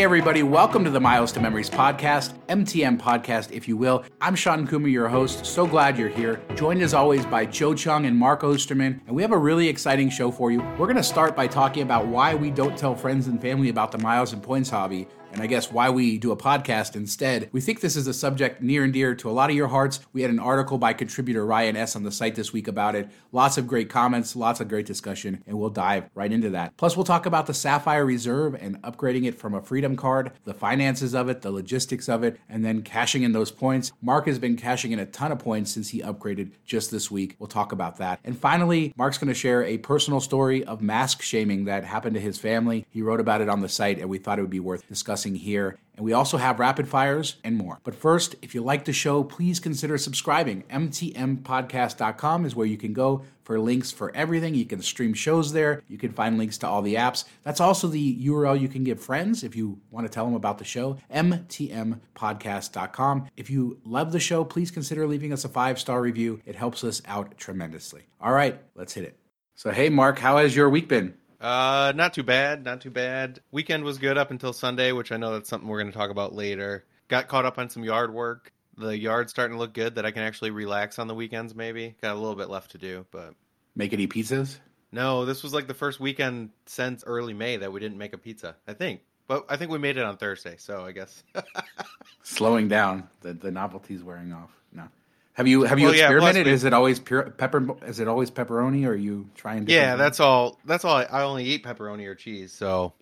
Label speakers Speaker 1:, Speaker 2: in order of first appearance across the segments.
Speaker 1: Hey, everybody, welcome to the Miles to Memories podcast, MTM podcast, if you will. I'm Shawn Coomer, your host. So glad you're here. Joined as always by Joe Cheung and Mark Ostermann, and we have a really exciting show for you. We're going to start by talking about why we don't tell friends and family about the miles and points hobby and I guess why we do a podcast instead. We think this is a subject near and dear to a lot of your hearts. We had an article by contributor Ryan S. on the site this week about it. Lots of great comments, lots of great discussion, and we'll dive right into that. Plus, we'll talk about the Sapphire Reserve and upgrading it from a Freedom card, the finances of it, the logistics of it, and then cashing in those points. Mark has been cashing in a ton of points since he upgraded just this week. We'll talk about that. And finally, Mark's going to share a personal story of mask shaming that happened to his family. He wrote about it on the site, and we thought it would be worth discussing discussing here. And we also have rapid fires and more. But first, if you like the show, please consider subscribing. MTMpodcast.com is where you can go for links for everything. You can stream shows there. You can find links to all the apps. That's also the URL you can give friends if you want to tell them about the show. MTMpodcast.com. If you love the show, please consider leaving us a five star review. It helps us out tremendously. All right, let's hit it. So, hey, Mark, how has your week been?
Speaker 2: Uh, not too bad, not too bad. Weekend was good up until Sunday, which I know that's something we're going to talk about later. Got caught up on some yard work. The yard's starting to look good that I can actually relax on the weekends maybe. Got a little bit left to do, but
Speaker 1: make any pizzas?
Speaker 2: No, this was like the first weekend since early May that we didn't make a pizza. I think. But I think we made it on Thursday, so I guess
Speaker 1: slowing down. The the novelty's wearing off. No. Have you have you well, experimented? Yeah, is it always pure pepper? Is it always pepperoni? Or are you trying?
Speaker 2: to? Yeah, that's all. That's all. I, I, only eat pepperoni or cheese, so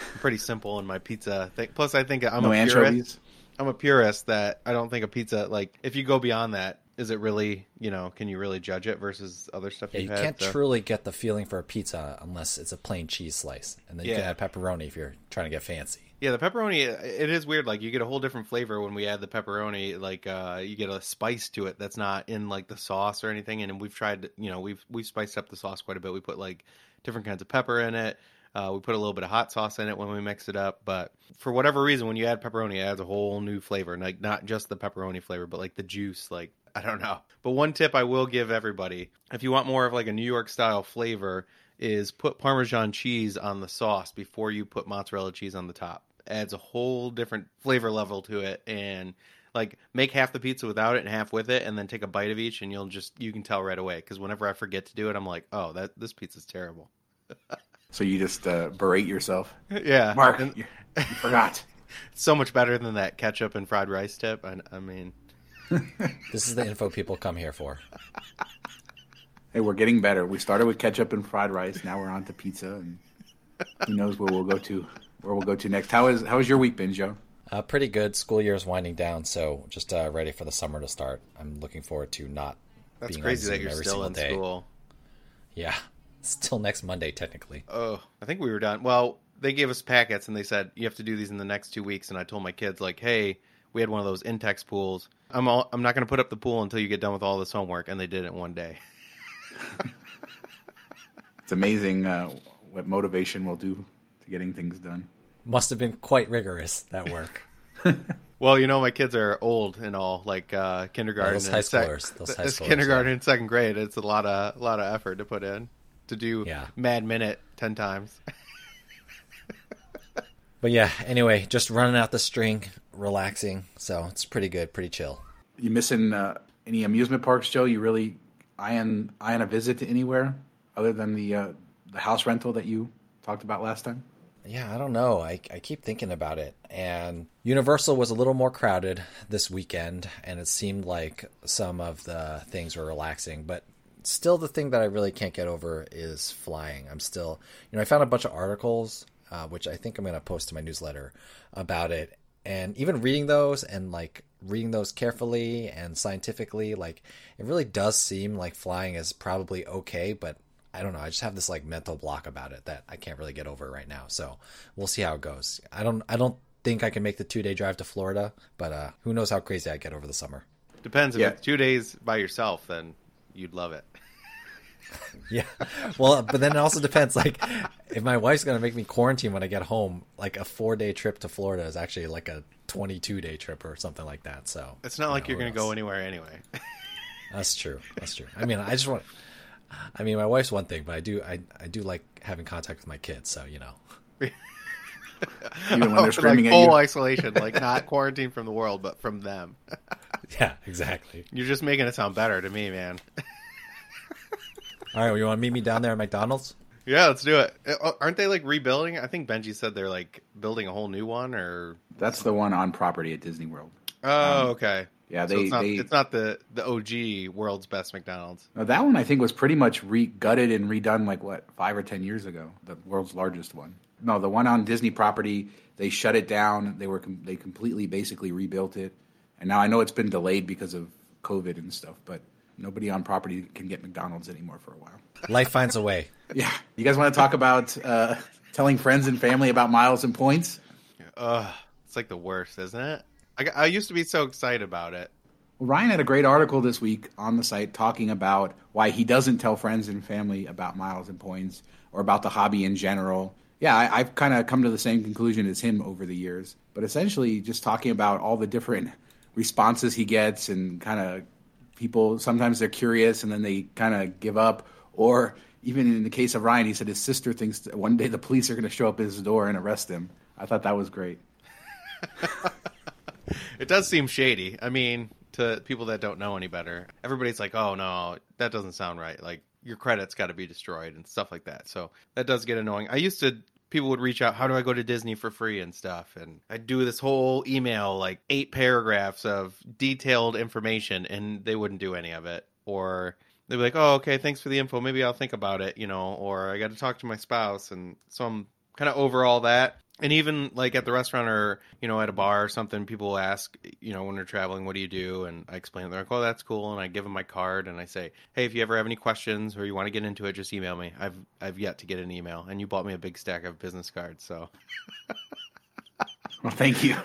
Speaker 2: I'm pretty simple in my pizza thing. Plus, I think I'm no a anchovies? purist. I'm a purist that I don't think a pizza like if you go beyond that, is it really you know can you really judge it versus other stuff?
Speaker 3: Yeah, you
Speaker 2: had,
Speaker 3: can't so. truly get the feeling for a pizza unless it's a plain cheese slice, and then you can add pepperoni if you're trying to get fancy.
Speaker 2: Yeah, the pepperoni it is weird. Like you get a whole different flavor when we add the pepperoni. Like uh, you get a spice to it that's not in like the sauce or anything. And we've tried, you know, we've we've spiced up the sauce quite a bit. We put like different kinds of pepper in it. Uh, we put a little bit of hot sauce in it when we mix it up. But for whatever reason, when you add pepperoni, it adds a whole new flavor. Like not just the pepperoni flavor, but like the juice. Like I don't know. But one tip I will give everybody: if you want more of like a New York style flavor, is put Parmesan cheese on the sauce before you put mozzarella cheese on the top. Adds a whole different flavor level to it and like make half the pizza without it and half with it and then take a bite of each and you'll just you can tell right away. Because whenever i forget to do it i'm like oh that this pizza's terrible.
Speaker 1: So you just uh, berate yourself?
Speaker 2: Yeah.
Speaker 1: Mark and, you, you forgot.
Speaker 2: So much better than that ketchup and fried rice tip. I, I mean.
Speaker 3: This is the info people come here for
Speaker 1: hey we're getting better we started with ketchup and fried rice now we're on to pizza and who knows where we'll go to where we'll go to next. How is how has your week been, Joe?
Speaker 3: Uh, pretty good. School year is winding down, so just uh, ready for the summer to start. I'm looking forward to not.
Speaker 2: That's
Speaker 3: being
Speaker 2: crazy that you're still in day. school.
Speaker 3: Yeah, still next Monday technically.
Speaker 2: Oh, I think we were done. Well, they gave us packets and they said you have to do these in the next two weeks. And I told my kids like, hey, we had one of those Intex pools. I'm all, I'm not going to put up the pool until you get done with all this homework, and they did it one day.
Speaker 1: it's amazing uh, what motivation will do to getting things done.
Speaker 3: Must have been quite rigorous that work.
Speaker 2: well, you know, my kids are old and all, like uh, kindergarten. Yeah,
Speaker 3: those high schoolers. Sec- those high schoolers,
Speaker 2: kindergarten yeah. and second grade. It's a lot of a lot of effort to put in to do yeah. Mad Minute ten times.
Speaker 3: but yeah, anyway, just running out the string, relaxing. So it's pretty good, pretty chill.
Speaker 1: You missing uh, any amusement parks, Joe? You really eyeing eyeing a visit to anywhere other than the uh, the house rental that you talked about last time?
Speaker 3: Yeah, I don't know. I, I keep thinking about it. And Universal was a little more crowded this weekend, and it seemed like some of the things were relaxing. But still, the thing that I really can't get over is flying. I'm still, you know, I found a bunch of articles, uh, which I think I'm going to post to my newsletter about it. And even reading those and like reading those carefully and scientifically, like it really does seem like flying is probably okay, but I don't know. I just have this like mental block about it that I can't really get over right now. So we'll see how it goes. I don't. I don't think I can make the two day drive to Florida, but uh, who knows how crazy I get over the summer.
Speaker 2: Depends. If yeah. it's two days by yourself, then you'd love it.
Speaker 3: yeah. Well, but then it also depends. Like, if my wife's gonna make me quarantine when I get home, like a four day trip to Florida is actually like a twenty two day trip or something like that. So
Speaker 2: it's not like know, you're gonna go anywhere anyway.
Speaker 3: That's true. That's true. I mean, I just want. I mean, my wife's one thing, but I do I I do like having contact with my kids. So you know.
Speaker 1: Even when oh, they're screaming
Speaker 2: like
Speaker 1: at
Speaker 2: full
Speaker 1: you.
Speaker 2: isolation, like not quarantine from the world, but from them.
Speaker 3: Yeah, exactly.
Speaker 2: You're just making it sound better to me, man.
Speaker 3: All right, well, you want to meet me down there at McDonald's?
Speaker 2: Yeah, let's do it. Uh, Aren't they like rebuilding? I think Benji said they're like building a whole new one, or
Speaker 1: That's the one on property at Disney World.
Speaker 2: oh, okay.
Speaker 1: Yeah,
Speaker 2: so
Speaker 1: they
Speaker 2: it's not,
Speaker 1: they
Speaker 2: it's not the the OG world's best McDonald's.
Speaker 1: no, that one I think was pretty much re gutted and redone like what five or ten years ago. The world's largest one. No, the one on Disney property they shut it down. They were com- they completely basically rebuilt it, and now I know it's been delayed because of COVID and stuff. But nobody on property can get McDonald's anymore for a while.
Speaker 3: Life finds a way.
Speaker 1: Yeah, you guys want to talk about uh, telling friends and family about miles and points?
Speaker 2: Ugh, it's like the worst, isn't it? I, I used to be so excited about it.
Speaker 1: Well, Ryan had a great article this week on the site talking about why he doesn't tell friends and family about miles and points or about the hobby in general. Yeah, I, I've kind of come to the same conclusion as him over the years, but essentially just talking about all the different responses he gets and kind of people sometimes they're curious and then they kind of give up or even in the case of Ryan he said his sister thinks that one day the police are going to show up at his door and arrest him. I thought that was great.
Speaker 2: It does seem shady. I mean, to people that don't know any better, everybody's like, "Oh no, that doesn't sound right." Like your credit's got to be destroyed and stuff like that. So that does get annoying. I used to people would reach out, "How do I go to Disney for free?" and stuff, and I'd do this whole email, like eight paragraphs of detailed information, and they wouldn't do any of it, or they'd be like, "Oh, okay, thanks for the info. Maybe I'll think about it," you know, or I got to talk to my spouse, and so I'm kind of over all that. And even like at the restaurant or you know at a bar or something, people will ask, you know, when they're traveling, what do you do? And I explain, they're like, oh, that's cool. And I give them my card and I say, hey, if you ever have any questions or you want to get into it, just email me. I've I've yet to get an email, and you bought me a big stack of business cards, so
Speaker 1: Well, thank you.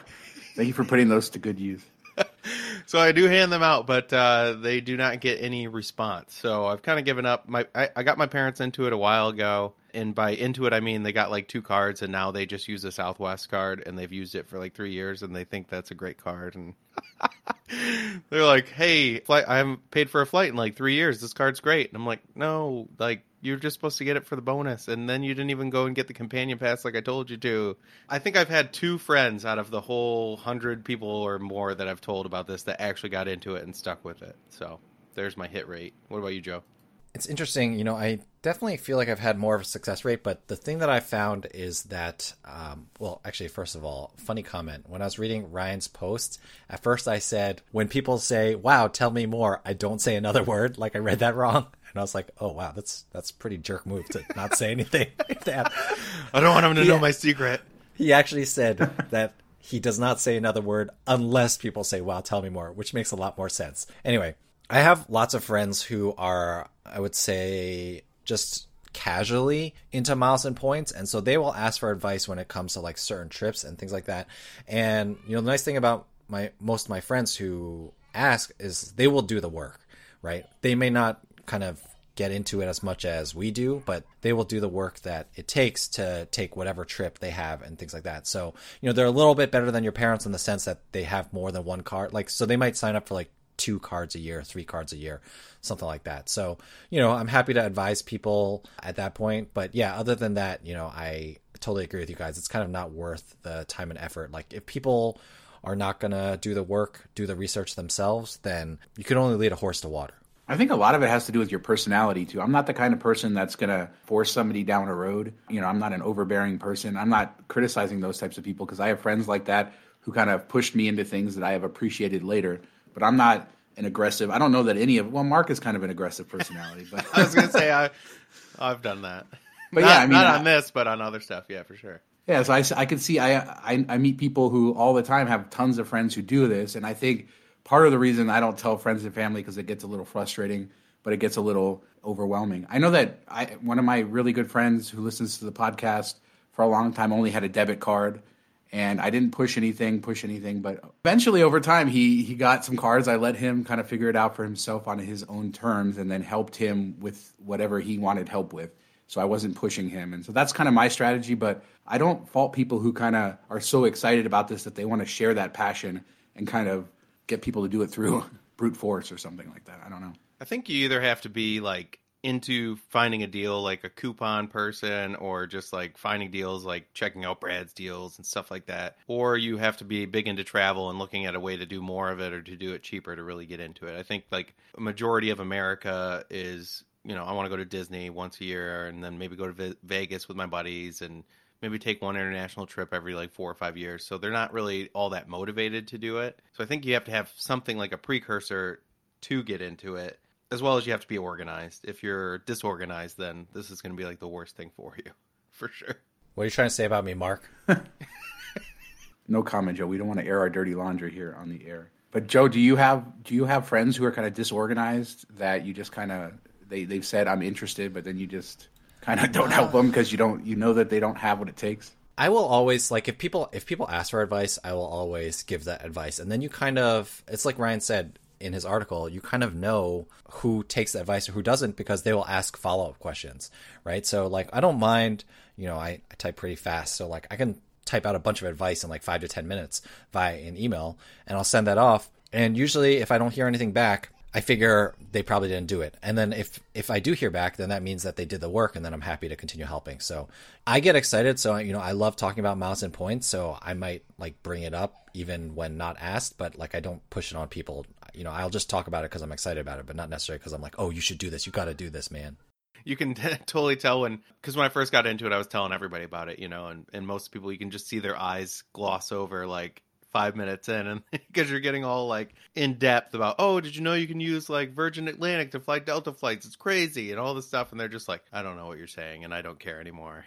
Speaker 1: Thank you for putting those to good use.
Speaker 2: so I do hand them out, but uh, they do not get any response. So I've kind of given up. My I, I got my parents into it a while ago, and by into it I mean they got like two cards, and now they just use a Southwest card, and they've used it for like three years, and they think that's a great card, and they're like, "Hey, flight, I haven't paid for a flight in like three years. This card's great." And I'm like, "No, like." You're just supposed to get it for the bonus, and then you didn't even go and get the companion pass like I told you to. I think I've had two friends out of the whole hundred people or more that I've told about this that actually got into it and stuck with it. So there's my hit rate. What about you, Joe?
Speaker 3: It's interesting. You know, I definitely feel like I've had more of a success rate, but the thing that I found is that, um, well, actually, first of all, funny comment. When I was reading Ryan's post, at first I said, when people say, wow, tell me more, I don't say another word. Like I read that wrong. And I was like, oh, wow, that's that's a pretty jerk move to not say anything that.
Speaker 2: I don't want him to know my secret.
Speaker 3: He actually said that he does not say another word unless people say, wow, tell me more, which makes a lot more sense. Anyway, I have lots of friends who are, I would say, just casually into miles and points and so they will ask for advice when it comes to like certain trips and things like that and you know the nice thing about my most of my friends who ask is they will do the work right they may not kind of get into it as much as we do, but they will do the work that it takes to take whatever trip they have and things like that. So, you know, they're a little bit better than your parents in the sense that they have more than one car. Like, so they might sign up for like two cards a year, three cards a year, something like that. So, you know, I'm happy to advise people at that point. But yeah, other than that, you know, I totally agree with you guys. It's kind of not worth the time and effort. Like, if people are not going to do the work, do the research themselves, then you can only lead a horse to water.
Speaker 1: I think a lot of it has to do with your personality too. I'm not the kind of person that's going to force somebody down a road. You know, I'm not an overbearing person. I'm not criticizing those types of people because I have friends like that who kind of pushed me into things that I have appreciated later. But I'm not an aggressive. I don't know that any of well, Mark is kind of an aggressive personality, but
Speaker 2: I was gonna say I, I've done that.
Speaker 1: But
Speaker 2: not,
Speaker 1: yeah, I mean,
Speaker 2: not
Speaker 1: I-
Speaker 2: on this, but on other stuff. Yeah, for sure.
Speaker 1: Yeah, so I, I can see I, I I meet people who all the time have tons of friends who do this, and I think part of the reason I don't tell friends and family because it gets a little frustrating, but it gets a little overwhelming. I know that I one of my really good friends who listens to the podcast for a long time only had a debit card, and I didn't push anything, push anything, but eventually over time he he got some cards. I let him kind of figure it out for himself on his own terms, and then helped him with whatever he wanted help with so I wasn't pushing him. And so that's kind of my strategy, but I don't fault people who kind of are so excited about this that they want to share that passion and kind of get people to do it through brute force or something like that. I don't know.
Speaker 2: I think you either have to be like into finding a deal like a coupon person or just like finding deals like checking out Brad's deals and stuff like that. Or you have to be big into travel and looking at a way to do more of it or to do it cheaper to really get into it. I think like a majority of America is, you know, I want to go to Disney once a year and then maybe go to Vegas with my buddies and maybe take one international trip every like four or five years. So they're not really all that motivated to do it. So I think you have to have something like a precursor to get into it as well as you have to be organized. If you're disorganized, then this is going to be like the worst thing for you, for sure.
Speaker 3: What are you trying to say about me, Mark?
Speaker 1: no comment, Joe. We don't want to air our dirty laundry here on the air. But Joe, do you have do you have friends who are kind of disorganized that you just kind of they they've said I'm interested, but then you just kind of don't help them because you don't you know that they don't have what it takes.
Speaker 3: I will always like if people if people ask for advice, I will always give that advice. And then you kind of it's like Ryan said, in his article, you kind of know who takes the advice or who doesn't because they will ask follow up questions, right? So, like, I don't mind, you know, I, I type pretty fast. So, like, I can type out a bunch of advice in like five to 10 minutes via an email and I'll send that off. And usually, if I don't hear anything back, I figure they probably didn't do it. And then if if I do hear back, then that means that they did the work, and then I'm happy to continue helping. So I get excited. So you know, I love talking about miles and points. So I might like bring it up even when not asked, but like I don't push it on people. You know, I'll just talk about it because I'm excited about it, but not necessarily because I'm like, oh, you should do this. You got to do this, man.
Speaker 2: You can t- totally tell when, because when I first got into it, I was telling everybody about it, you know, and, and most people, you can just see their eyes gloss over like five minutes in and because you're getting all like in depth about oh did you know you can use like virgin atlantic to fly delta flights it's crazy and all this stuff and they're just like i don't know what you're saying and i don't care anymore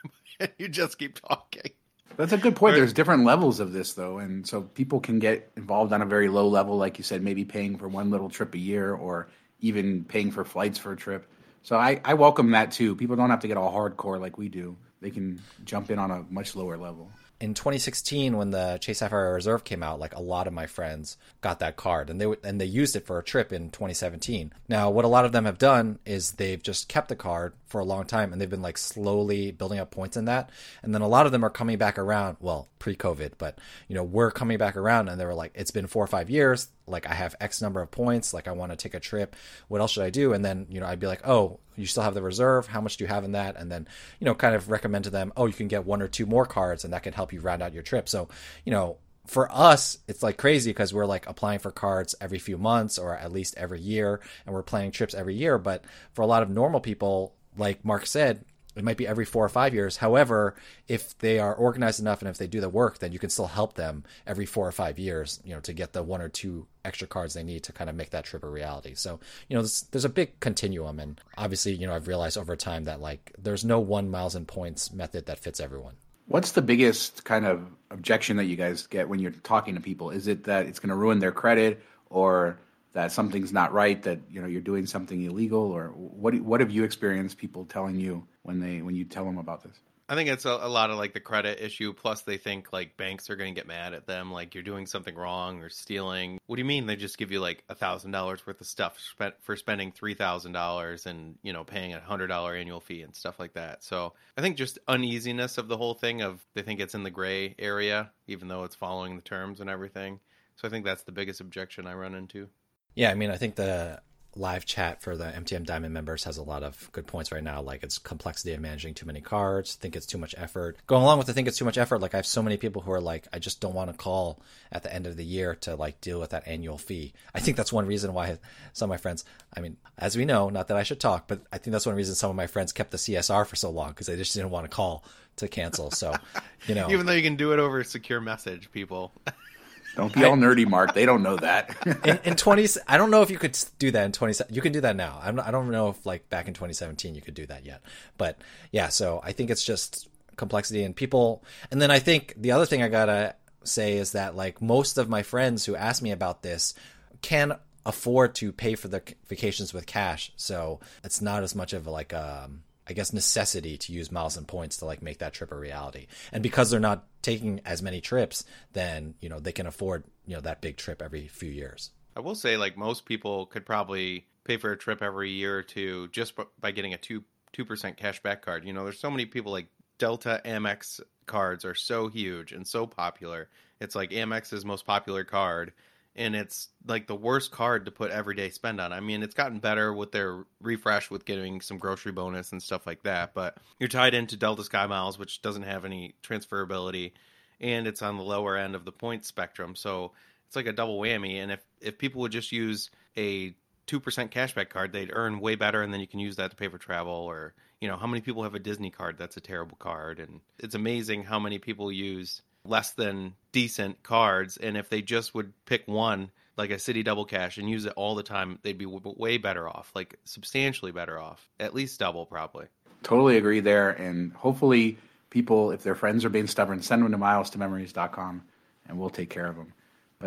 Speaker 2: you just keep talking
Speaker 1: that's a good point. There's different levels of this, though, and so people can get involved on a very low level, like you said, maybe paying for one little trip a year, or even paying for flights for a trip. So I, I welcome that too. People don't have to get all hardcore like we do. They can jump in on a much lower level
Speaker 3: in 2016 when the Chase Sapphire Reserve came out, like a lot of my friends got that card and they and they used it for a trip in 2017. Now, what a lot of them have done is they've just kept the card for a long time and they've been like slowly building up points in that. And then a lot of them are coming back around, well, pre-COVID, but you know, we're coming back around and they were like it's been 4 or 5 years, like I have X number of points, like I want to take a trip. What else should I do? And then, you know, I'd be like, "Oh, you still have the reserve. How much do you have in that? And then, you know, kind of recommend to them, oh, you can get one or two more cards and that can help you round out your trip. So, you know, for us, it's like crazy because we're like applying for cards every few months or at least every year and we're planning trips every year. But for a lot of normal people, like Mark said, it might be every four or five years. However, if they are organized enough and if they do the work, then you can still help them every four or five years, you know, to get the one or two extra cards they need to kind of make that trip a reality. So, you know, there's, there's a big continuum. And obviously, you know, I've realized over time that like there's no one miles and points method that fits everyone.
Speaker 1: What's the biggest kind of objection that you guys get when you're talking to people? Is it that it's going to ruin their credit or that something's not right, that you know you're doing something illegal, or what? What have you experienced people telling you when they when you tell them about this?
Speaker 2: I think it's a, a, lot of like the credit issue. Plus, they think like banks are going to get mad at them, like you're doing something wrong or stealing. What do you mean? They just give you like a thousand dollars worth of stuff spent for spending three thousand dollars and you know paying a hundred dollar annual fee and stuff like that. So I think just uneasiness of the whole thing of they think it's in the gray area, even though it's following the terms and everything. So I think that's the biggest objection I run into.
Speaker 3: Yeah, I mean, I think the live chat for the MTM Diamond members has a lot of good points right now. Like it's complexity of managing too many cards, think it's too much effort. Going along with the think it's too much effort, like I have so many people who are like, I just don't want to call at the end of the year to like deal with that annual fee. I think that's one reason why some of my friends, I mean, as we know, not that I should talk, but I think that's one reason some of my friends kept the CSR for so long because they just didn't want to call to cancel. So, you know,
Speaker 2: even though you can do it over secure message, people.
Speaker 1: Don't be all nerdy, Mark. They don't know that.
Speaker 3: in, in, 20, I don't know if you could do that in 20. You can do that now. I'm, I don't know if like back in 2017 you could do that yet. But yeah, so I think it's just complexity and people. And then I think the other thing I gotta say is that like most of my friends who ask me about this can afford to pay for the vacations with cash. So it's not as much of a, like um I guess necessity to use miles and points to like make that trip a reality. And because they're not taking as many trips, then you know they can afford you know that big trip every few years.
Speaker 2: I will say, like most people could probably pay for a trip every year or two just by getting a two two percent cash back card. You know, there's so many people like Delta Amex cards are so huge and so popular. It's like Amex's most popular card, and it's like the worst card to put everyday spend on. I mean, it's gotten better with their refresh with getting some grocery bonus and stuff like that, but you're tied into Delta Sky Miles, which doesn't have any transferability, and it's on the lower end of the point spectrum. So it's like a double whammy. And if if people would just use a two percent cashback card, they'd earn way better, and then you can use that to pay for travel. Or you know, how many people have a Disney card that's a terrible card? And it's amazing how many people use less than decent cards, and if they just would pick one like a Citi Double Cash and use it all the time, they'd be w- way better off, like substantially better off, at least double probably.
Speaker 1: Totally agree there, and hopefully people, if their friends are being stubborn, send them to miles to memories.com and we'll take care of them.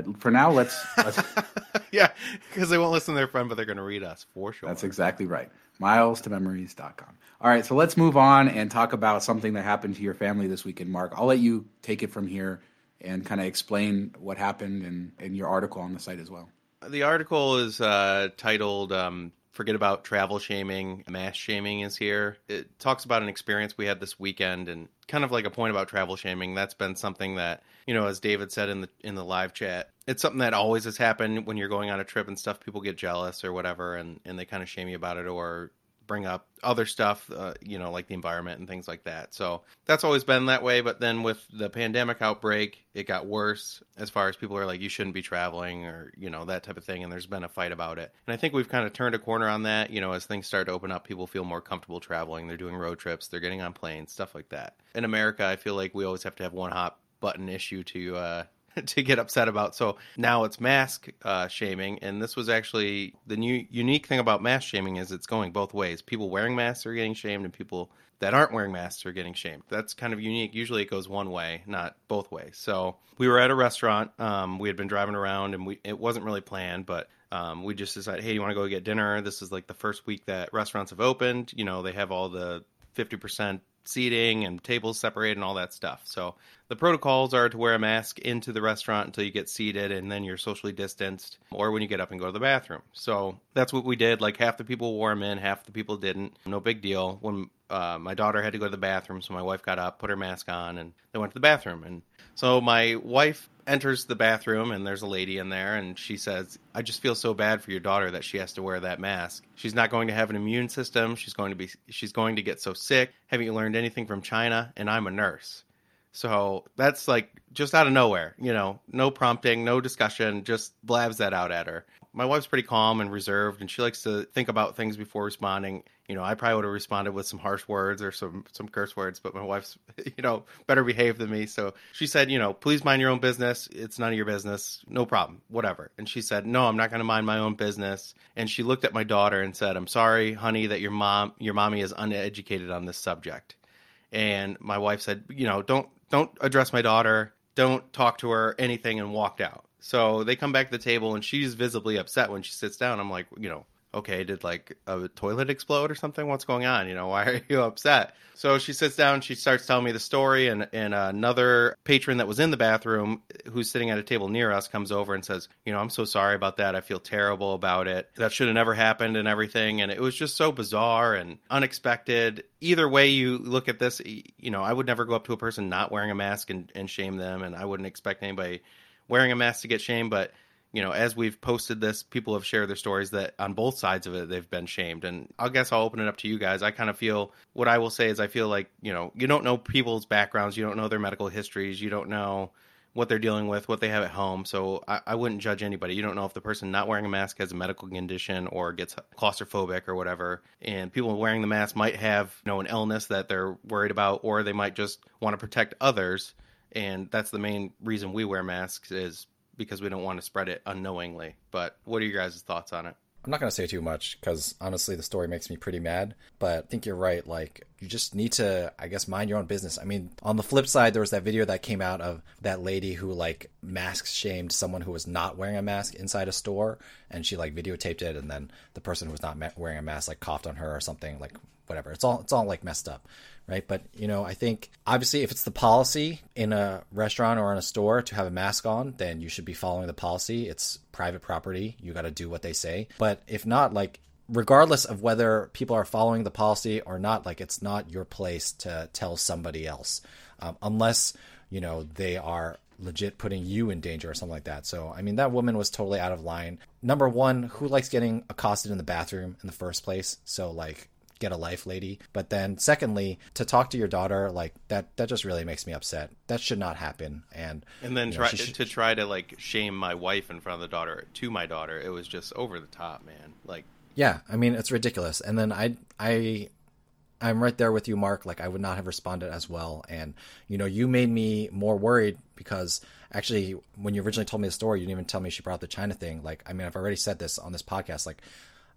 Speaker 1: But for now, let's. let's
Speaker 2: yeah, because they won't listen to their friend, but they're going to read us for sure.
Speaker 1: That's exactly right. Miles to memories.com. All right, so let's move on and talk about something that happened to your family this weekend, Mark. I'll let you take it from here and kind of explain what happened and, and your article on the site as well.
Speaker 2: The article is uh, titled um, Forget About Travel Shaming, Mask Shaming is Here. It talks about an experience we had this weekend and kind of like a point about travel shaming. That's been something that, you know, as David said in the in the live chat, it's something that always has happened when you're going on a trip and stuff. People get jealous or whatever and, and they kind of shame you about it or bring up other stuff, uh, you know, like the environment and things like that. So that's always been that way. But then with the pandemic outbreak, it got worse as far as people are like, you shouldn't be traveling or, you know, that type of thing. And there's been a fight about it. And I think we've kind of turned a corner on that. You know, as things start to open up, people feel more comfortable traveling. They're doing road trips, they're getting on planes, stuff like that. In America, I feel like we always have to have one hot button issue to uh, to get upset about. So now it's mask uh, shaming, and this was actually the new unique thing about mask shaming is it's going both ways. People wearing masks are getting shamed, and people that aren't wearing masks are getting shamed. That's kind of unique. Usually it goes one way, not both ways. So we were at a restaurant. Um, we had been driving around, and we it wasn't really planned, but um, we just decided, hey, you want to go get dinner? This is like the first week that restaurants have opened. You know, they have all the 50% seating and tables separated and all that stuff. So the protocols are to wear a mask into the restaurant until you get seated and then you're socially distanced or when you get up and go to the bathroom. So that's what we did. Like half the people wore them in, half the people didn't. No big deal. When uh, my daughter had to go to the bathroom, so my wife got up, put her mask on, and they went to the bathroom. And so my wife enters the bathroom and there's a lady in there and she says, I just feel so bad for your daughter that she has to wear that mask. She's not going to have an immune system. She's going to be she's going to get so sick. Haven't you learned anything from China? And I'm a nurse. So that's like just out of nowhere, you know, no prompting, no discussion, just blabs that out at her. My wife's pretty calm and reserved, and she likes to think about things before responding. You know, I probably would have responded with some harsh words or some some curse words, but my wife's, you know, better behaved than me. So she said, you know, please mind your own business. It's none of your business. No problem. Whatever. And she said, no, I'm not going to mind my own business. And she looked at my daughter and said, I'm sorry, honey, that your mom, your mommy is uneducated on this subject. And my wife said, you know, don't don't address my daughter, don't talk to her, anything, and walked out. So they come back to the table, and she's visibly upset when she sits down. I'm like, you know, okay, did like a toilet explode or something? What's going on? You know, why are you upset? So she sits down, she starts telling me the story, and, and another patron that was in the bathroom who's sitting at a table near us comes over and says, You know, I'm so sorry about that. I feel terrible about it. That should have never happened and everything. And it was just so bizarre and unexpected. Either way you look at this, you know, I would never go up to a person not wearing a mask and, and shame them, and I wouldn't expect anybody wearing a mask to get shamed, but you know, as we've posted this, people have shared their stories that on both sides of it, they've been shamed. And I guess I'll open it up to you guys. I kind of feel what I will say is I feel like, you know, you don't know people's backgrounds, you don't know their medical histories, you don't know what they're dealing with, what they have at home. So I, I wouldn't judge anybody. You don't know if the person not wearing a mask has a medical condition or gets claustrophobic or whatever. And people wearing the mask might have, you know, an illness that they're worried about, or they might just want to protect others. And that's the main reason we wear masks is because we don't want to spread it unknowingly. But what are your guys' thoughts on it?
Speaker 3: I'm not going to say too much because honestly, the story makes me pretty mad. But I think you're right. Like, you just need to, I guess, mind your own business. I mean, on the flip side, there was that video that came out of that lady who, like, mask shamed someone who was not wearing a mask inside a store. And she, like, videotaped it. And then the person who was not wearing a mask, like, coughed on her or something. Like, whatever. It's all, it's all, like, messed up right? But you know, I think obviously if it's the policy in a restaurant or in a store to have a mask on, then you should be following the policy. It's private property. You got to do what they say. But if not, like regardless of whether people are following the policy or not, like it's not your place to tell somebody else, um, unless you know they are legit putting you in danger or something like that. So, I mean, that woman was totally out of line. Number one, who likes getting accosted in the bathroom in the first place? So, like, get a life lady but then secondly to talk to your daughter like that that just really makes me upset that should not happen and
Speaker 2: and then try should... to try to like shame my wife in front of the daughter to my daughter it was just over the top man like
Speaker 3: yeah i mean it's ridiculous and then i i I'm right there with you, Mark. Like I would not have responded as well. And you know, you made me more worried because actually, when you originally told me the story, you didn't even tell me she brought the China thing. Like, I mean, I've already said this on this podcast. Like,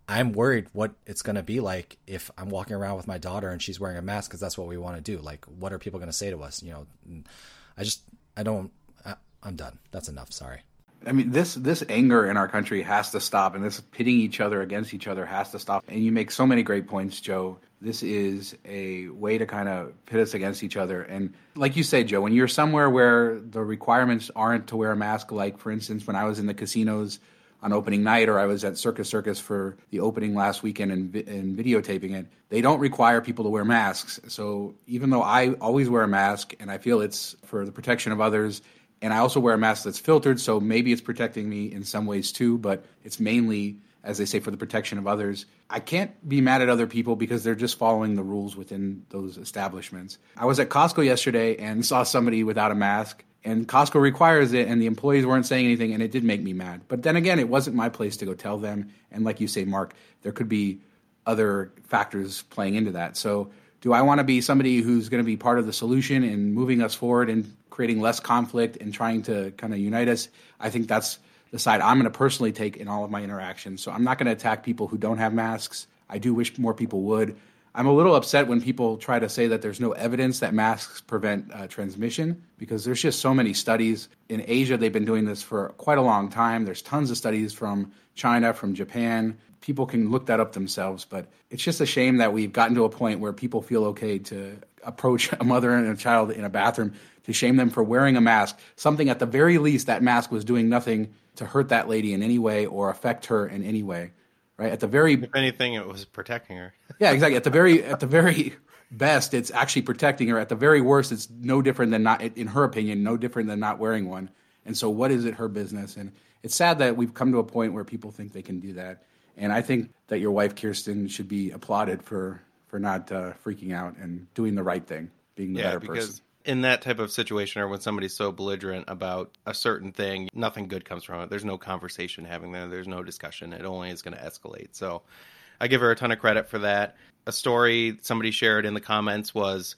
Speaker 3: I'm worried what it's going to be like if I'm walking around with my daughter and she's wearing a mask because that's what we want to do. Like, what are people going to say to us? You know, I just, I don't, I, I'm done. That's enough. Sorry.
Speaker 1: I mean, this this anger in our country has to stop, and this pitting each other against each other has to stop. And you make so many great points, Joe this is a way to kind of pit us against each other. And like you say, Joe, when you're somewhere where the requirements aren't to wear a mask, like for instance, when I was in the casinos on opening night or I was at Circus Circus for the opening last weekend and, and videotaping it, they don't require people to wear masks. So even though I always wear a mask and I feel it's for the protection of others, and I also wear a mask that's filtered, so maybe it's protecting me in some ways too, but it's mainly as they say, for the protection of others. I can't be mad at other people because they're just following the rules within those establishments. I was at Costco yesterday and saw somebody without a mask, and Costco requires it, and the employees weren't saying anything, and it did make me mad. But then again, it wasn't my place to go tell them. And like you say, Mark, there could be other factors playing into that. So, do I want to be somebody who's going to be part of the solution and moving us forward and creating less conflict and trying to kind of unite us? I think that's the side I'm going to personally take in all of my interactions. So I'm not going to attack people who don't have masks. I do wish more people would. I'm a little upset when people try to say that there's no evidence that masks prevent uh, transmission because there's just so many studies. In Asia, they've been doing this for quite a long time. There's tons of studies from China, from Japan. People can look that up themselves, but it's just a shame that we've gotten to a point where people feel okay to approach a mother and a child in a bathroom to shame them for wearing a mask, something at the very least that mask was doing nothing to hurt that lady in any way or affect her in any way. Right? At the very
Speaker 2: if anything it was protecting her.
Speaker 1: yeah, exactly. At the very at the very best it's actually protecting her. At the very worst it's no different than not in her opinion, no different than not wearing one. And so what is it her business? And it's sad that we've come to a point where people think they can do that. And I think that your wife Kirsten should be applauded for for not uh, freaking out and doing the right thing, being the
Speaker 2: yeah,
Speaker 1: better
Speaker 2: because
Speaker 1: person
Speaker 2: in that type of situation or when somebody's so belligerent about a certain thing, nothing good comes from it. There's no conversation having there. There's no discussion. It only is going to escalate. So I give her a ton of credit for that. A story somebody shared in the comments was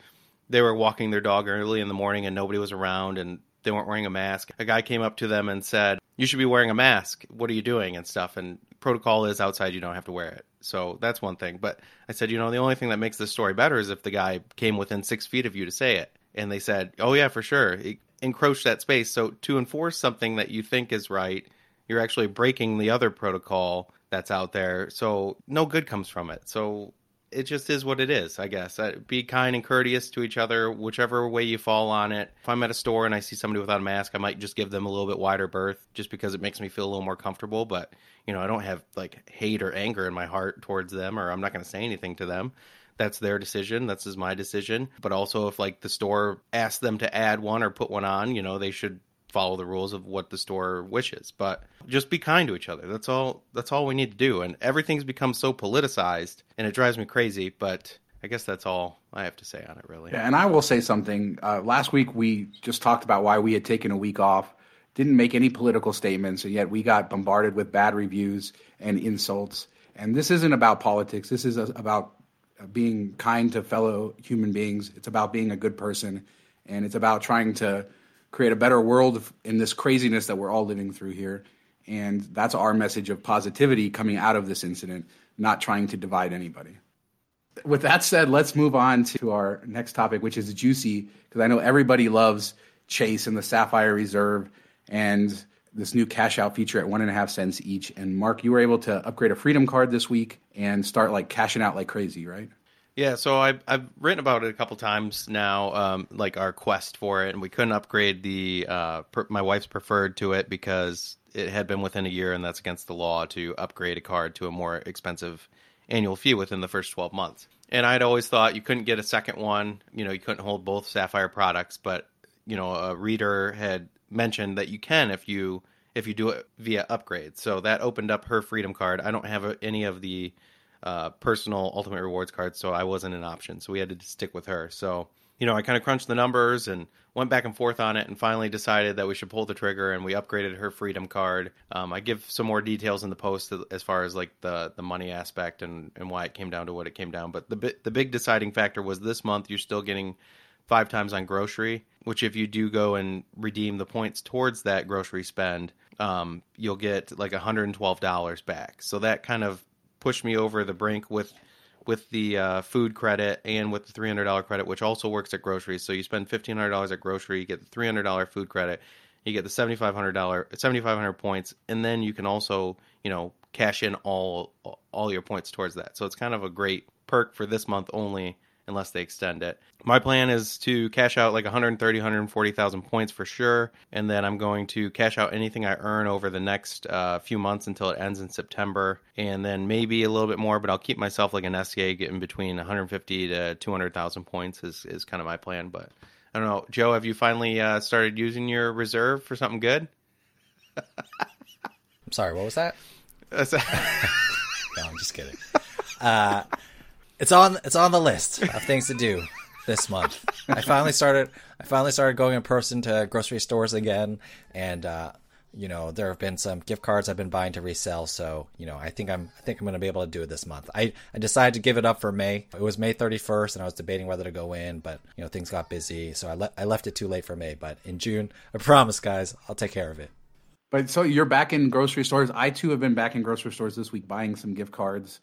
Speaker 2: they were walking their dog early in the morning and nobody was around and they weren't wearing a mask. A guy came up to them and said, "You should be wearing a mask. What are you doing?" and stuff. And protocol is outside you don't have to wear it. So that's one thing. But I said, you know, the only thing that makes this story better is if the guy came within six feet of you to say it and they said, "Oh yeah, for sure, encroach that space." So to enforce something that you think is right, you're actually breaking the other protocol that's out there. So no good comes from it. So it just is what it is, I guess. Uh, be kind and courteous to each other, whichever way you fall on it. If I'm at a store and I see somebody without a mask, I might just give them a little bit wider berth just because it makes me feel a little more comfortable. But, you know, I don't have like hate or anger in my heart towards them, or I'm not going to say anything to them that's their decision. That's is my decision. But also, if like the store asks them to add one or put one on, you know, they should follow the rules of what the store wishes. But just be kind to each other. That's all. That's all we need to do. And everything's become so politicized, and it drives me crazy. But I guess that's all I have to say on it, really.
Speaker 1: Yeah, and I will say something. Uh, last week we just talked about why we had taken a week off, didn't make any political statements, and yet we got bombarded with bad reviews and insults. And this isn't about politics. This is about being kind to fellow human beings. It's about being a good person, and it's about trying to create a better world in this craziness that we're all living through here. And that's our message of positivity coming out of this incident, not trying to divide anybody. With that said, let's move on to our next topic, which is juicy, because I know everybody loves Chase and the Sapphire Reserve and this new cash out feature at one and a half cents each. And Mark, you were able to upgrade a Freedom card this week and start like cashing out like crazy, right?
Speaker 2: Yeah, so I've I've written about it a couple times now, um, like our quest for it, and we couldn't upgrade the uh, per, my wife's preferred to it because it had been within a year, and that's against the law to upgrade a card to a more expensive annual fee within the first twelve months. And I'd always thought you couldn't get a second one, you know, you couldn't hold both Sapphire products, but you know, a reader had mentioned that you can if you if you do it via upgrade. So that opened up her freedom card. I don't have any of the uh, personal ultimate rewards cards, so I wasn't an option. So we had to stick with her. So you know, I kind of crunched the numbers and went back and forth on it, and finally decided that we should pull the trigger, and we upgraded her freedom card. Um, I give some more details in the post as far as like the the money aspect and and why it came down to what it came down. But the the big deciding factor was this month you're still getting five times on grocery, which if you do go and redeem the points towards that grocery spend, um, you'll get like $112 back. So that kind of pushed me over the brink with with the uh, food credit and with the $300 credit, which also works at groceries. So you spend $1,500 at grocery, you get the $300 food credit, you get the $7,500 7,500 points, and then you can also you know cash in all all your points towards that. So it's kind of a great perk for this month only unless they extend it. My plan is to cash out like 130, 140,000 points for sure, and then I'm going to cash out anything I earn over the next uh, few months until it ends in September, and then maybe a little bit more, but I'll keep myself like an SCA getting between 150 to 200,000 points is is kind of my plan. But I don't know, Joe, have you finally uh, started using your reserve for something good?
Speaker 3: I'm sorry, what was that? no, I'm just kidding. Uh, it's on it's on the list of things to do this month. I finally started I finally started going in person to grocery stores again, and uh, you know there have been some gift cards I've been buying to resell. So you know I think I'm I think I'm going to be able to do it this month. I I decided to give it up for May. It was May 31st, and I was debating whether to go in, but you know things got busy, so I le- I left it too late for May. But in June, I promise, guys, I'll take care of it.
Speaker 1: But so you're back in grocery stores. I too have been back in grocery stores this week, buying some gift cards,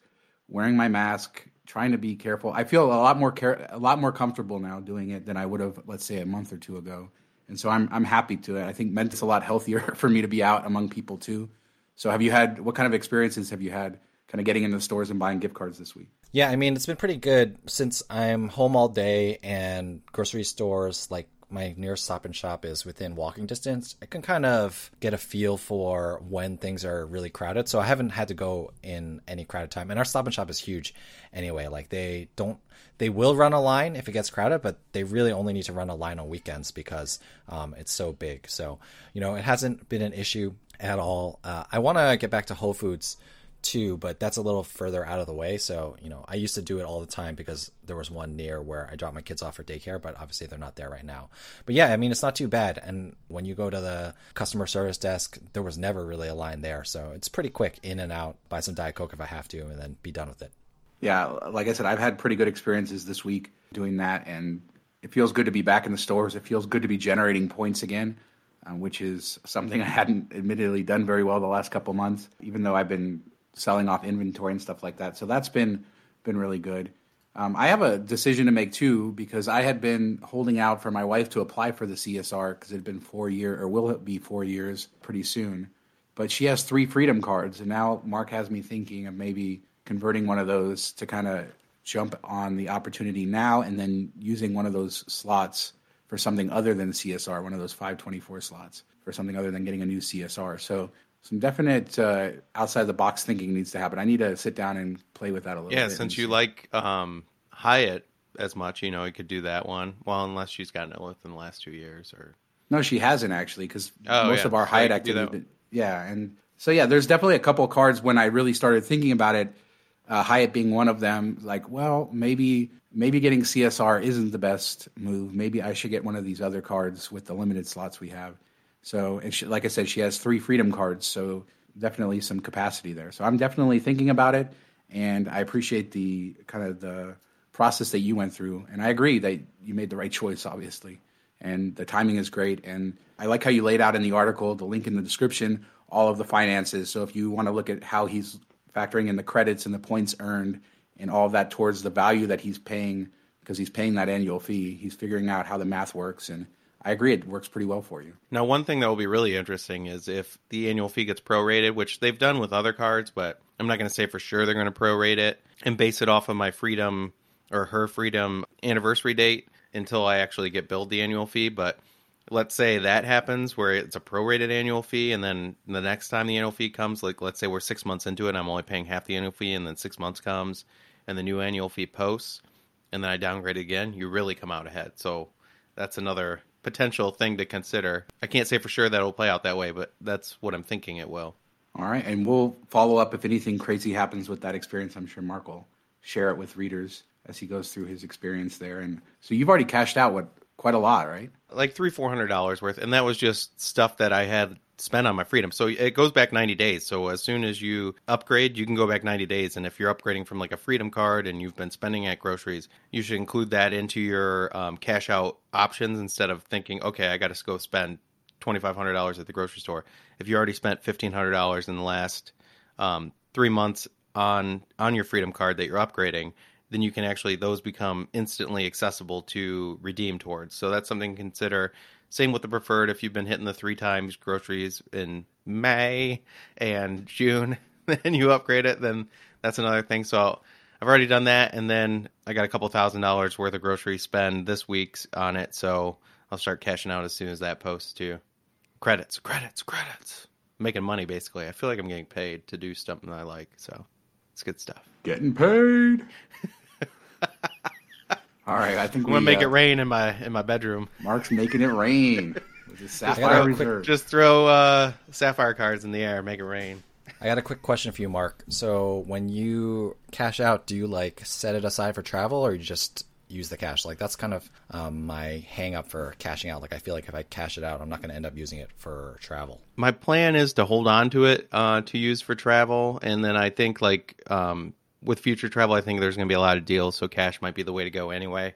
Speaker 1: wearing my mask, trying to be careful. I feel a lot more care, a lot more comfortable now doing it than I would have, let's say, a month or two ago. And so I'm I'm happy to it. I think meant it's a lot healthier for me to be out among people too. So have you had what kind of experiences have you had kind of getting into the stores and buying gift cards this week?
Speaker 3: Yeah, I mean it's been pretty good since I'm home all day and grocery stores like my nearest stop and shop is within walking distance, I can kind of get a feel for when things are really crowded. So I haven't had to go in any crowded time. And our stop and shop is huge anyway. Like they don't, they will run a line if it gets crowded, but they really only need to run a line on weekends because um, it's so big. So, you know, it hasn't been an issue at all. Uh, I want to get back to Whole Foods too, but that's a little further out of the way. So, you know, I used to do it all the time because there was one near where I dropped my kids off for daycare, but obviously they're not there right now. But yeah, I mean, it's not too bad. And when you go to the customer service desk, there was never really a line there. So it's pretty quick in and out, buy some Diet Coke if I have to, and then be done with it.
Speaker 1: Yeah, like I said, I've had pretty good experiences this week doing that. And it feels good to be back in the stores. It feels good to be generating points again. Uh, which is something I hadn't admittedly done very well the last couple months, even though I've been selling off inventory and stuff like that. So that's been been really good. Um, I have a decision to make too because I had been holding out for my wife to apply for the CSR because it had been four year or will it be four years pretty soon. But she has three freedom cards, and now Mark has me thinking of maybe converting one of those to kind of jump on the opportunity now, and then using one of those slots for something other than CSR, one of those 524 slots for something other than getting a new CSR. So some definite uh, outside the box thinking needs to happen. I need to sit down and play with that a little
Speaker 2: yeah,
Speaker 1: bit.
Speaker 2: Yeah, since you like um, Hyatt as much, you know, you could do that one. Well, unless she's gotten it within the last two years, or
Speaker 1: no, she hasn't actually, because oh, most yeah. of our Hyatt activity. Yeah, and so yeah, there's definitely a couple of cards when I really started thinking about it. Uh, Hyatt being one of them. Like, well, maybe maybe getting CSR isn't the best move. Maybe I should get one of these other cards with the limited slots we have. So, and she, like I said, she has three freedom cards, so definitely some capacity there. So I'm definitely thinking about it, and I appreciate the kind of the process that you went through, and I agree that you made the right choice, obviously, and the timing is great, and I like how you laid out in the article, the link in the description, all of the finances. So if you want to look at how he's factoring in the credits and the points earned and all of that towards the value that he's paying because he's paying that annual fee, he's figuring out how the math works and I agree, it works pretty well for you.
Speaker 2: Now, one thing that will be really interesting is if the annual fee gets prorated, which they've done with other cards, but I'm not going to say for sure they're going to prorate it and base it off of my freedom or her freedom anniversary date until I actually get billed the annual fee. But let's say that happens where it's a prorated annual fee, and then the next time the annual fee comes, like let's say we're six months into it, I'm only paying half the annual fee, and then six months comes and the new annual fee posts, and then I downgrade again, you really come out ahead. So that's another potential thing to consider. I can't say for sure that it'll play out that way, but that's what I'm thinking it will.
Speaker 1: All right, and we'll follow up if anything crazy happens with that experience. I'm sure Mark will share it with readers as he goes through his experience there. And so you've already cashed out what quite a lot, right?
Speaker 2: Like three, four hundred dollars worth, and that was just stuff that I had spent on my freedom. So it goes back 90 days. So as soon as you upgrade, you can go back 90 days. And if you're upgrading from like a freedom card and you've been spending at groceries, you should include that into your um, cash out options instead of thinking, okay, I got to go spend $2,500 at the grocery store. If you already spent $1,500 in the last um, three months on on your freedom card that you're upgrading, then you can actually those become instantly accessible to redeem towards. So that's something to consider. Same with the preferred. If you've been hitting the three times groceries in May and June, and you upgrade it, then that's another thing. So I've already done that, and then I got a couple thousand dollars worth of grocery spend this week on it. So I'll start cashing out as soon as that posts too. Credits, credits, credits. making money basically. I feel like I'm getting paid to do something I like. So it's good stuff.
Speaker 1: Getting paid. All right, I think
Speaker 2: I'm
Speaker 1: we
Speaker 2: gonna make
Speaker 1: uh,
Speaker 2: it rain in my in my bedroom.
Speaker 1: Mark's making it rain. With his
Speaker 3: got
Speaker 1: sapphire
Speaker 3: a quick-
Speaker 1: reserve.
Speaker 2: Just throw uh, sapphire cards in the air, make it rain.
Speaker 3: I got a quick question for you, Mark. So when you cash out, do you like set it aside for travel, or you just use the cash? Like that's kind of um, my hang up for cashing out. Like I feel like if I cash it out, I'm not going to end up using it for travel.
Speaker 2: My plan is to hold on to it uh, to use for travel, and then I think like um, with future travel, I think there's going to be a lot of deals, so cash might be the way to go anyway.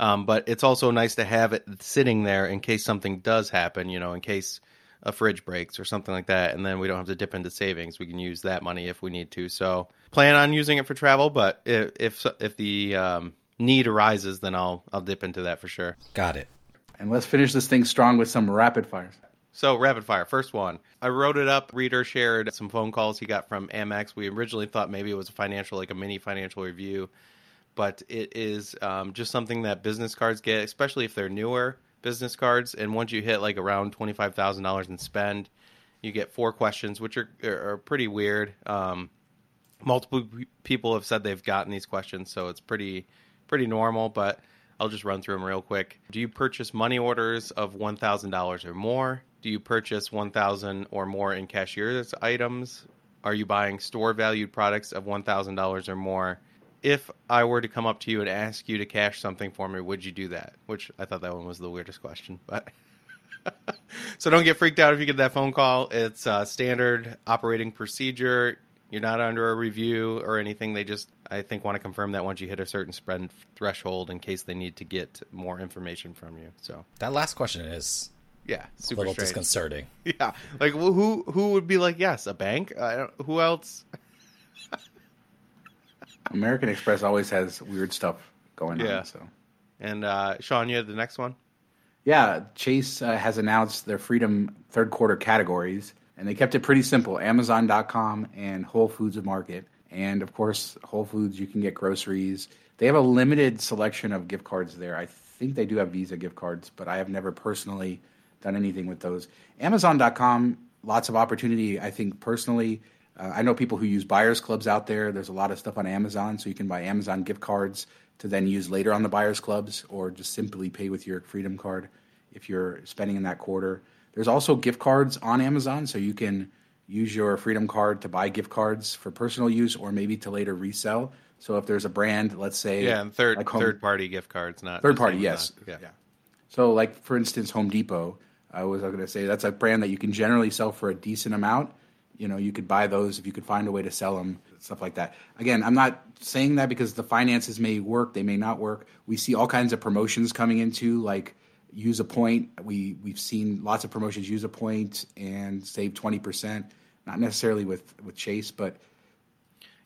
Speaker 2: Um, but it's also nice to have it sitting there in case something does happen. You know, in case a fridge breaks or something like that, and then we don't have to dip into savings. We can use that money if we need to. So plan on using it for travel, but if if, if the um, need arises, then I'll I'll dip into that for sure.
Speaker 3: Got it.
Speaker 1: And let's finish this thing strong with some rapid fires.
Speaker 2: So rapid fire, first one. I wrote it up. Reader shared some phone calls he got from Amex. We originally thought maybe it was a financial, like a mini financial review, but it is um, just something that business cards get, especially if they're newer business cards. And once you hit like around twenty five thousand dollars in spend, you get four questions, which are are, are pretty weird. Um, multiple people have said they've gotten these questions, so it's pretty pretty normal. But I'll just run through them real quick. Do you purchase money orders of one thousand dollars or more? Do you purchase one thousand or more in cashier's items? Are you buying store valued products of one thousand dollars or more? If I were to come up to you and ask you to cash something for me, would you do that? Which I thought that one was the weirdest question, but so don't get freaked out if you get that phone call. It's uh, standard operating procedure. You're not under a review or anything. They just, I think, want to confirm that once you hit a certain spend threshold in case they need to get more information from you. So,
Speaker 3: That last question is
Speaker 2: yeah,
Speaker 3: a
Speaker 2: super
Speaker 3: little
Speaker 2: strange.
Speaker 3: disconcerting.
Speaker 2: Yeah, like wh- who who would be like, yes, a bank? I don't, who else?
Speaker 1: American Express always has weird stuff going
Speaker 2: Yeah.
Speaker 1: on. So
Speaker 2: And uh, Shawn, you had the next one.
Speaker 1: yeah, Chase uh, has announced their Freedom third quarter categories, and they kept it pretty simple: Amazon.com and Whole Foods Market, and of course Whole Foods. You can get groceries. They have a limited selection of gift cards there. I think they do have Visa gift cards, but I have never personally done anything with those. Amazon.com, lots of opportunity. I think personally, uh, I know people who use buyers clubs out there. There's a lot of stuff on Amazon, so you can buy Amazon gift cards to then use later on the buyers clubs, or just simply pay with your Freedom card if you're spending in that quarter. There's also gift cards on Amazon, so you can use your Freedom card to buy gift cards for personal use or maybe to later resell. So if there's a brand, let's say
Speaker 2: Yeah, and third
Speaker 1: like Home-
Speaker 2: third party gift cards, not
Speaker 1: Third party, yes.
Speaker 2: Amazon. Yeah.
Speaker 1: so, like for instance, Home Depot. I was going to say that's a brand that you can generally sell for a decent amount. You know, you could buy those if you could find a way to sell them, stuff like that. Again, I'm not saying that because the finances may work, they may not work. We see all kinds of promotions coming into like use a point. We we've seen lots of promotions use a point and save twenty percent. Not necessarily with with Chase, but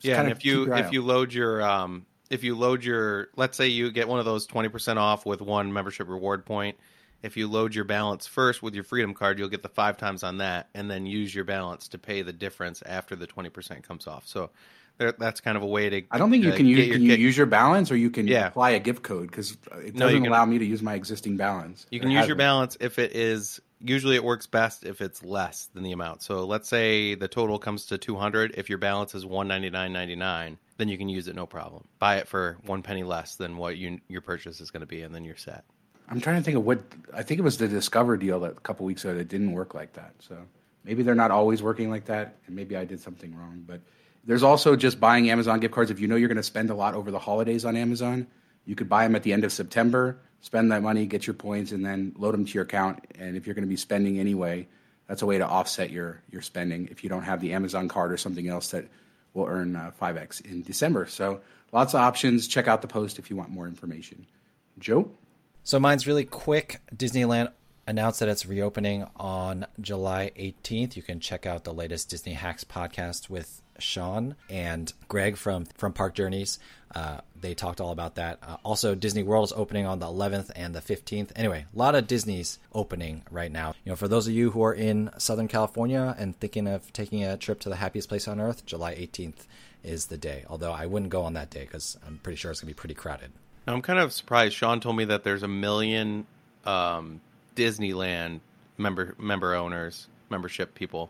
Speaker 2: Yeah, and if you if you load your um if you load your let's say you get one of those 20% off with one membership reward point, if you load your balance first with your freedom card, you'll get the 5 times on that and then use your balance to pay the difference after the 20% comes off. So there, that's kind of a way to
Speaker 1: I don't think you
Speaker 2: uh,
Speaker 1: can use
Speaker 2: your
Speaker 1: can you use your balance or you can
Speaker 2: Yeah.
Speaker 1: apply a gift code because it doesn't
Speaker 2: can-
Speaker 1: allow me to use my existing balance.
Speaker 2: You can use your balance if it is usually it works best if it's less than the amount. So let's say the total comes to 200, if your balance is 199.99, then you can use it no problem. Buy it for 1 penny less than what you, your purchase is going to be and then you're set.
Speaker 1: I'm trying to think of what I think it was the Discover deal that a couple weeks ago that didn't work like that. So maybe they're not always working like that, and maybe I did something wrong. But there's also just buying Amazon gift cards. If you know you're going to spend a lot over the holidays on Amazon, you could buy them at the end of September, spend that money, get your points, and then load them to your account. And if you're going to be spending anyway, that's a way to offset your your spending if you don't have the Amazon card or something else that will earn uh, 5x in December. So lots of options. Check out the post if you want more information. Joe?
Speaker 3: So mine's really quick. Disneyland announced that it's reopening on July 18th. You can check out the latest Disney Hacks podcast with Shawn and Greg from from Park Journeys. Uh, they talked all about that. Uh, also, Disney World is opening on the 11th and the 15th. Anyway, a lot of Disney's opening right now. You know, for those of you who are in Southern California and thinking of taking a trip to the happiest place on earth, July 18th is the day. Although I wouldn't go on that day because I'm pretty sure it's going to be pretty crowded.
Speaker 2: I'm kind of surprised. Shawn told me that there's a million um, Disneyland member member owners, membership people.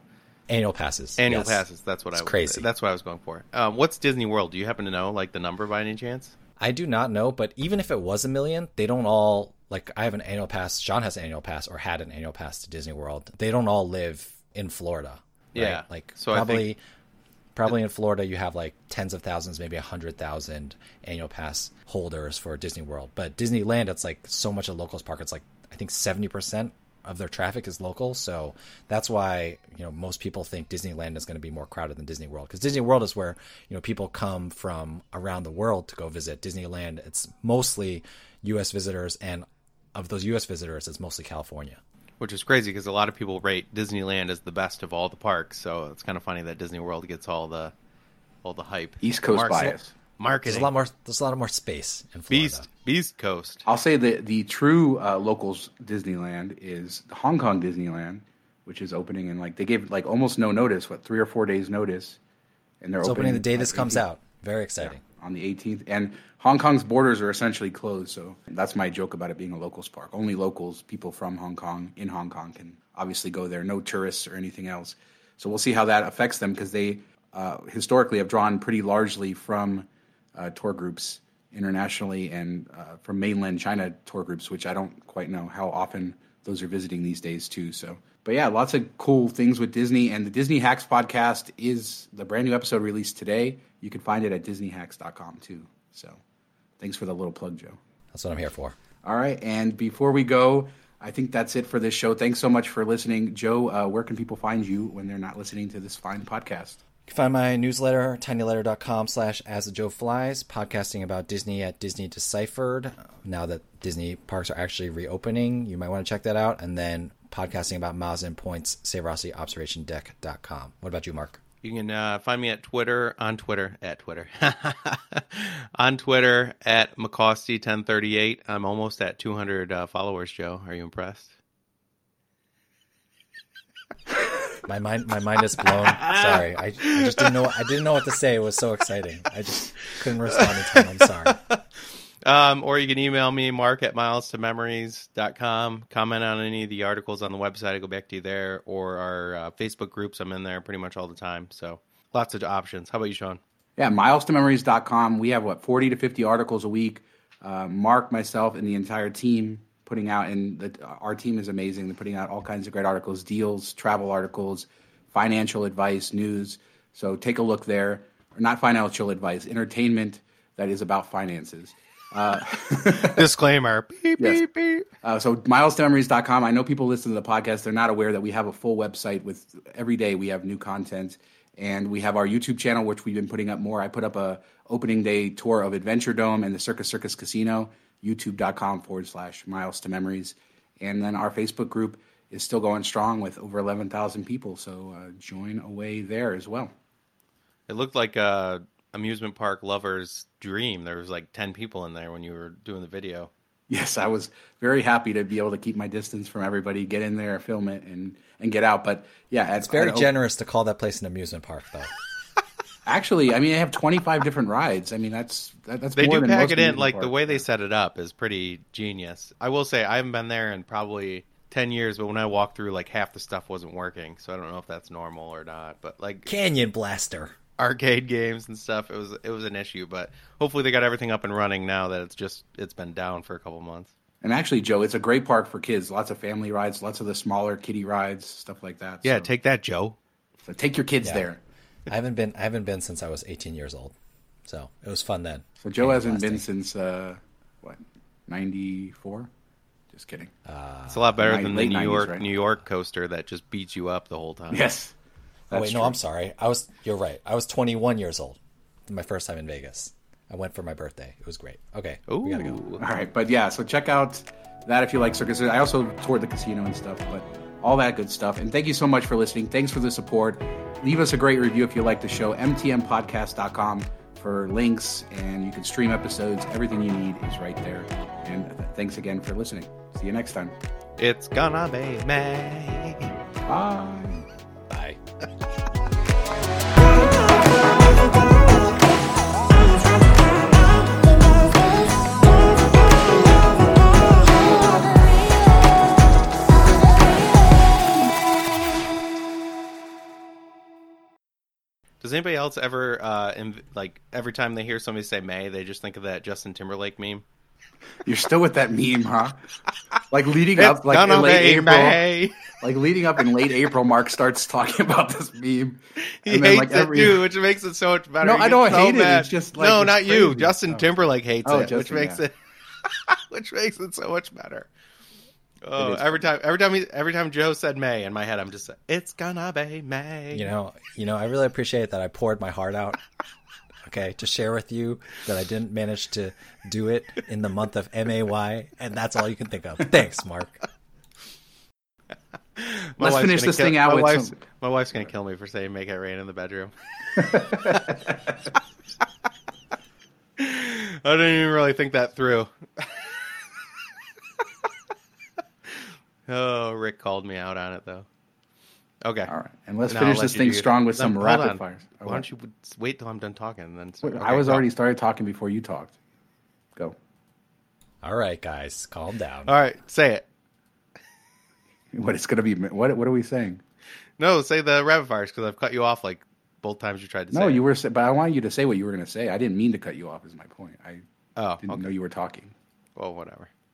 Speaker 3: Annual passes.
Speaker 2: Annual
Speaker 3: yes.
Speaker 2: passes. That's what
Speaker 3: It's
Speaker 2: I was,
Speaker 3: crazy.
Speaker 2: That's what I was going for. Um, what's Disney World? Do you happen to know like the number by any chance?
Speaker 3: I do not know, but even if it was a million, they don't all like I have an annual pass. Shawn has an annual pass or had an annual pass to Disney World. They don't all live in Florida. right?
Speaker 2: Yeah.
Speaker 3: Like
Speaker 2: So I
Speaker 3: probably
Speaker 2: think-
Speaker 3: probably in Florida you have like tens of thousands, maybe a hundred thousand annual pass holders for Disney World. But Disneyland it's like so much a locals park. It's like I think seventy percent of their traffic is local, so that's why you know most people think Disneyland is going to be more crowded than Disney World because Disney World is where you know people come from around the world to go visit. Disneyland it's mostly U.S. visitors, and of those U.S. visitors, it's mostly California.
Speaker 2: Which is crazy because a lot of people rate Disneyland as the best of all the parks. So it's kind of funny that Disney World gets all the all the hype.
Speaker 1: East Coast
Speaker 2: Mark-
Speaker 1: bias.
Speaker 2: Marketing.
Speaker 3: There's a lot more. There's a lot more space in Florida.
Speaker 2: Beast Beast Coast.
Speaker 1: I'll say that the true uh, locals Disneyland is Hong Kong Disneyland, which is opening in like they gave like almost no notice, what three or four days notice, and they're
Speaker 3: It's opening the day this comes
Speaker 1: 18th
Speaker 3: out. Very exciting.
Speaker 1: On the 18th. And Hong Kong's borders are essentially closed, so that's my joke about it being a locals park. Only locals, people from Hong Kong in Hong Kong, can obviously go there. No tourists or anything else. So we'll see how that affects them because they uh, historically have drawn pretty largely from uh, tour groups internationally and uh, from mainland China tour groups, which I don't quite know how often those are visiting these days too. So, but yeah, lots of cool things with Disney. And the Disney Hacks podcast is the brand new episode released today. You can find it at DisneyHacks.com too. So, thanks for the little plug, Joe.
Speaker 3: That's what I'm here for.
Speaker 1: All right, and before we go, I think that's it for this show. Thanks so much for listening, Joe. Uh, where can people find you when they're not listening to this fine podcast?
Speaker 3: You can find my newsletter, tinyletter.com slash as the Joe flies, podcasting about Disney at Disney Deciphered. Now that Disney parks are actually reopening, you might want to check that out. And then podcasting about miles and points, SaveRossyObservationDeck.com. What about you, Mark?
Speaker 2: You can uh, find me at Twitter on Twitter at Twitter on Twitter at McCosty1038. I'm almost at 200 uh, followers. Joe, are you impressed?
Speaker 3: My mind, my mind is blown. Sorry, I, I just didn't know. I didn't know what to say. It was so exciting. I just couldn't respond in time. I'm sorry.
Speaker 2: Um, or you can email me, mark at milestomemories.com. Comment on any of the articles on the website. I go back to you there. Or our uh, Facebook groups. I'm in there pretty much all the time. So lots of options. How about you, Shawn?
Speaker 1: Yeah, milestomemories.com. We have, what, 40 to 50 articles a week. Uh, Mark, myself, and the entire team putting out, and the, our team is amazing. They're putting out all kinds of great articles, deals, travel articles, financial advice, news. So take a look there. Or not financial advice, entertainment that is about finances.
Speaker 2: Disclaimer. Beep,
Speaker 1: Yes.
Speaker 2: beep, beep.
Speaker 1: Uh, so milestomemories.com. I know people listen to the podcast. They're not aware that we have a full website with every day we have new content. And we have our YouTube channel, which we've been putting up more. I put up a opening day tour of Adventuredome and the Circus Circus Casino, youtube.com forward slash miles to memories. And then our Facebook group is still going strong with over 11,000 people. So uh, join away there as well.
Speaker 2: It looked like a amusement park lover's dream. There was like 10 people in there when you were doing the video.
Speaker 1: Yes, I was very happy to be able to keep my distance from everybody, get in there, film it, and, and get out. But yeah,
Speaker 3: It's very generous to call that place an amusement park, though.
Speaker 1: Actually, I mean, they have 25 different rides. I mean, that's that, that's
Speaker 2: They
Speaker 1: more
Speaker 2: do
Speaker 1: than
Speaker 2: pack
Speaker 1: most
Speaker 2: it in.
Speaker 1: amusement
Speaker 2: Like the way they set it up is pretty genius. I will say I haven't been there in probably 10 years, but when I walked through, like half the stuff wasn't working. So I don't know if that's normal or not. But like
Speaker 3: Canyon Blaster.
Speaker 2: Arcade games and stuff, it was it was an issue. But hopefully they got everything up and running now that it's just it's been down for a couple months.
Speaker 1: And actually, Joe, it's a great park for kids. Lots of family rides, lots of the smaller kiddie rides, stuff like that.
Speaker 2: Yeah,
Speaker 1: so,
Speaker 2: take that, Joe.
Speaker 1: so take your kids
Speaker 3: Yeah.
Speaker 1: there.
Speaker 3: I haven't been I haven't been since I was 18 years old, so it was fun then.
Speaker 1: So Joe
Speaker 3: Can't
Speaker 1: hasn't
Speaker 3: lasting.
Speaker 1: been since uh, what ninety four. Just kidding.
Speaker 2: It's a lot better than the New
Speaker 1: 90s,
Speaker 2: York
Speaker 1: right?
Speaker 2: New York coaster that just beats you up the whole time.
Speaker 1: yes.
Speaker 3: Oh, wait,
Speaker 1: That's
Speaker 3: no,
Speaker 1: true.
Speaker 3: I'm sorry. I was you're right. I was 21 years old. My first time in Vegas. I went for my birthday. It was great. Okay,
Speaker 2: Ooh.
Speaker 3: we gotta go.
Speaker 1: All right, but yeah, so check out that if you like circus. I also toured the casino and stuff, but all that good stuff. And thank you so much for listening. Thanks for the support. Leave us a great review if you like the show. MTMpodcast.com for links, and you can stream episodes. Everything you need is right there. And thanks again for listening. See you next time.
Speaker 2: It's gonna be May.
Speaker 1: Bye.
Speaker 3: Bye.
Speaker 2: Does anybody else ever uh inv- like every time they hear somebody say May, they just think of that Justin Timberlake meme?
Speaker 1: You're still with that meme, huh? Like leading
Speaker 2: It's
Speaker 1: up, like in late
Speaker 2: be
Speaker 1: April,
Speaker 2: May.
Speaker 1: like leading up in late April. Mark starts talking about this meme,
Speaker 2: He
Speaker 1: and then
Speaker 2: hates
Speaker 1: like
Speaker 2: it
Speaker 1: every
Speaker 2: too, which makes it so much better.
Speaker 1: No,
Speaker 2: He
Speaker 1: I don't
Speaker 2: so
Speaker 1: hate it. It's just, like,
Speaker 2: no, not you. Justin
Speaker 1: Oh.
Speaker 2: Timberlake hates
Speaker 1: Oh,
Speaker 2: it, which makes
Speaker 1: yeah.
Speaker 2: it which makes it so much better. Oh, every time, every time, he, every time Joe said May in my head, I'm just like, it's gonna be May.
Speaker 3: You know, you know, I really appreciate that I poured my heart out. Okay, to share with you that I didn't manage to do it in the month of MAY, and that's all you can think of. Thanks, Mark.
Speaker 2: My
Speaker 1: Let's finish this
Speaker 2: kill-
Speaker 1: thing out
Speaker 2: my
Speaker 1: with
Speaker 2: wife's,
Speaker 1: some-
Speaker 2: my wife's gonna kill me for saying "make it rain" in the bedroom. I didn't even really think that through. Oh, Rick called me out on it though. Okay.
Speaker 1: All right, and let's
Speaker 2: Now
Speaker 1: finish
Speaker 2: I'll
Speaker 1: this thing strong with
Speaker 2: No,
Speaker 1: some rapid
Speaker 2: on.
Speaker 1: fires.
Speaker 2: Why don't you wait till I'm done talking and then?
Speaker 1: Wait,
Speaker 2: okay,
Speaker 1: I was
Speaker 2: go.
Speaker 1: already started talking before you talked. Go.
Speaker 3: All right, guys, calm down.
Speaker 2: All right, say it.
Speaker 1: What it's gonna be? What What are we saying?
Speaker 2: No, say the rapid fires because I've cut you off like both times you tried to say.
Speaker 1: No,
Speaker 2: it.
Speaker 1: you were. But I wanted you to say what you were gonna say. I didn't mean to cut you off. Is my point. I
Speaker 2: Oh,
Speaker 1: didn't
Speaker 2: okay.
Speaker 1: know you were talking.
Speaker 2: Well, whatever.